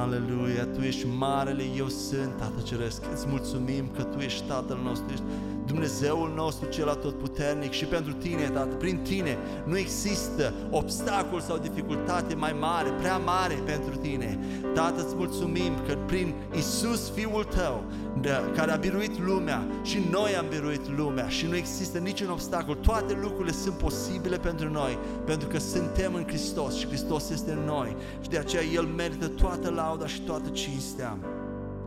Aleluia, Tu ești marele Eu sunt, Tată Ceresc. Îți mulțumim că Tu ești Tatăl nostru, ești Dumnezeul nostru cel atotputernic și pentru Tine, Tată, prin Tine nu există obstacol sau dificultate mai mare, prea mare pentru Tine. Tată, îți mulțumim că prin Isus Fiul Tău, de, care a biruit lumea și noi am biruit lumea și nu există niciun obstacol, toate lucrurile sunt posibile pentru noi, pentru că suntem în Hristos și Hristos este în noi și de aceea El merită toată lauda și toată cinstea.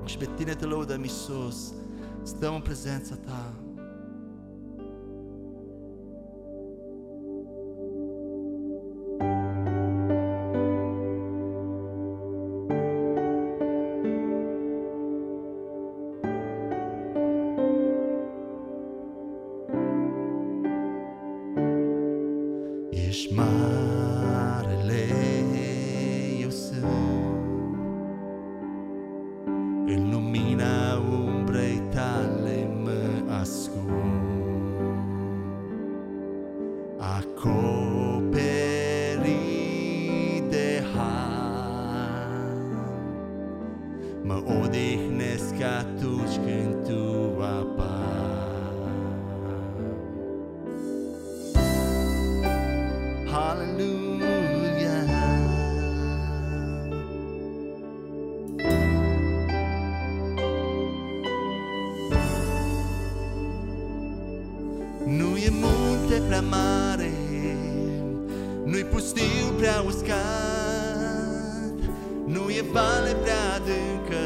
Și pe Tine te lăudăm, Isus, stăm în prezența Ta. Ești marele, eu sunt. În lumina umbrei tale mă ascund. Acoperit de har Mă odihnesc atunci când e munte prea mare, nu-i pustiu prea uscat, nu e vale prea adâncă,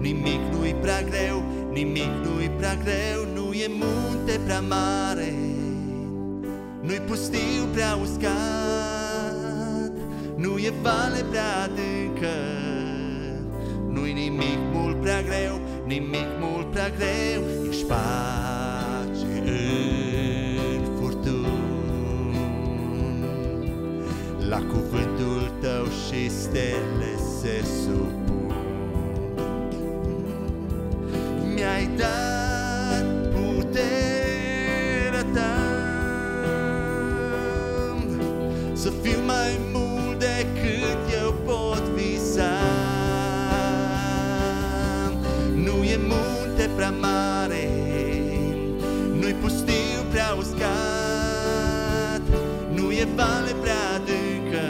nimic nu-i prea greu, nimic nu-i prea greu, nu e munte prea mare, nu-i pustiu prea uscat, nu e vale prea adâncă, nu-i nimic mult prea greu, nimic mult prea greu, ești pace în furtuni. La cuvântul tău și stele se supun. Mi-ai dat puterea ta Să fiu mai mult decât eu pot visa Nu e munte prea mare Nu-i pustiu prea uscat. Nu e vale prea adâncă.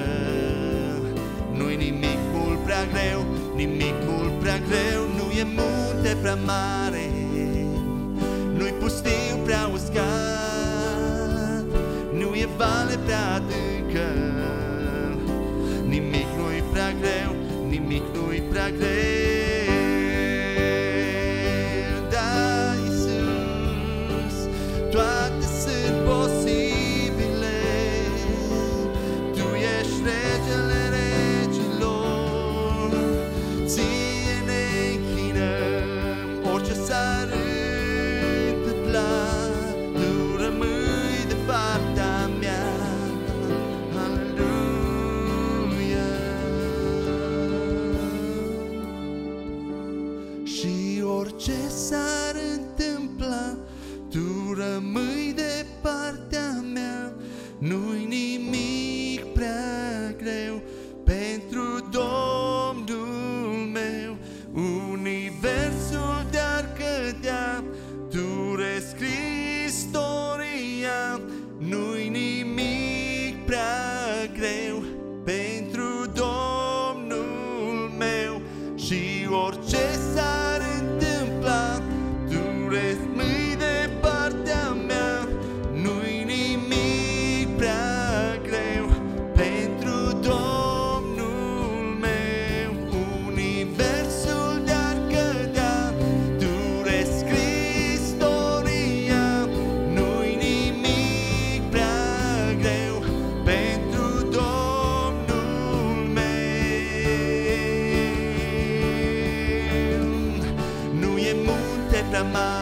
Nu-i nimic mult prea greu Nimic mult prea greu. Nu e munte prea mare. Nu-i pustiu prea uscat. Nu e vale prea adâncă. Nimic nu-i prea greu Nimic nu-i prea greu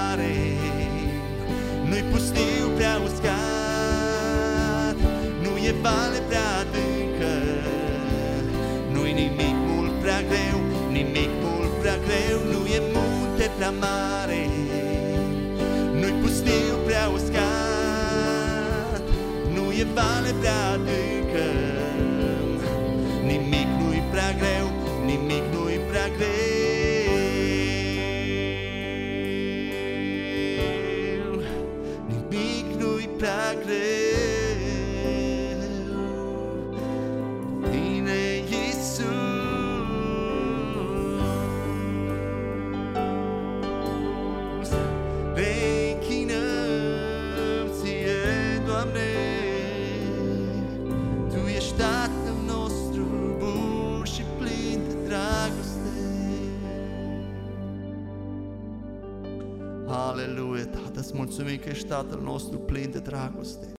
mare. Nu-i pustiu prea uscat Nu e vale prea adâncă. Nu-i nimic mult prea greu Nimic mult prea greu Nu e munte prea mare. Nu-i pustiu prea uscat Nu e vale prea adâncă pra crer. Aleluia, Tată, îți mulțumim că ești Tatăl nostru plin de dragoste.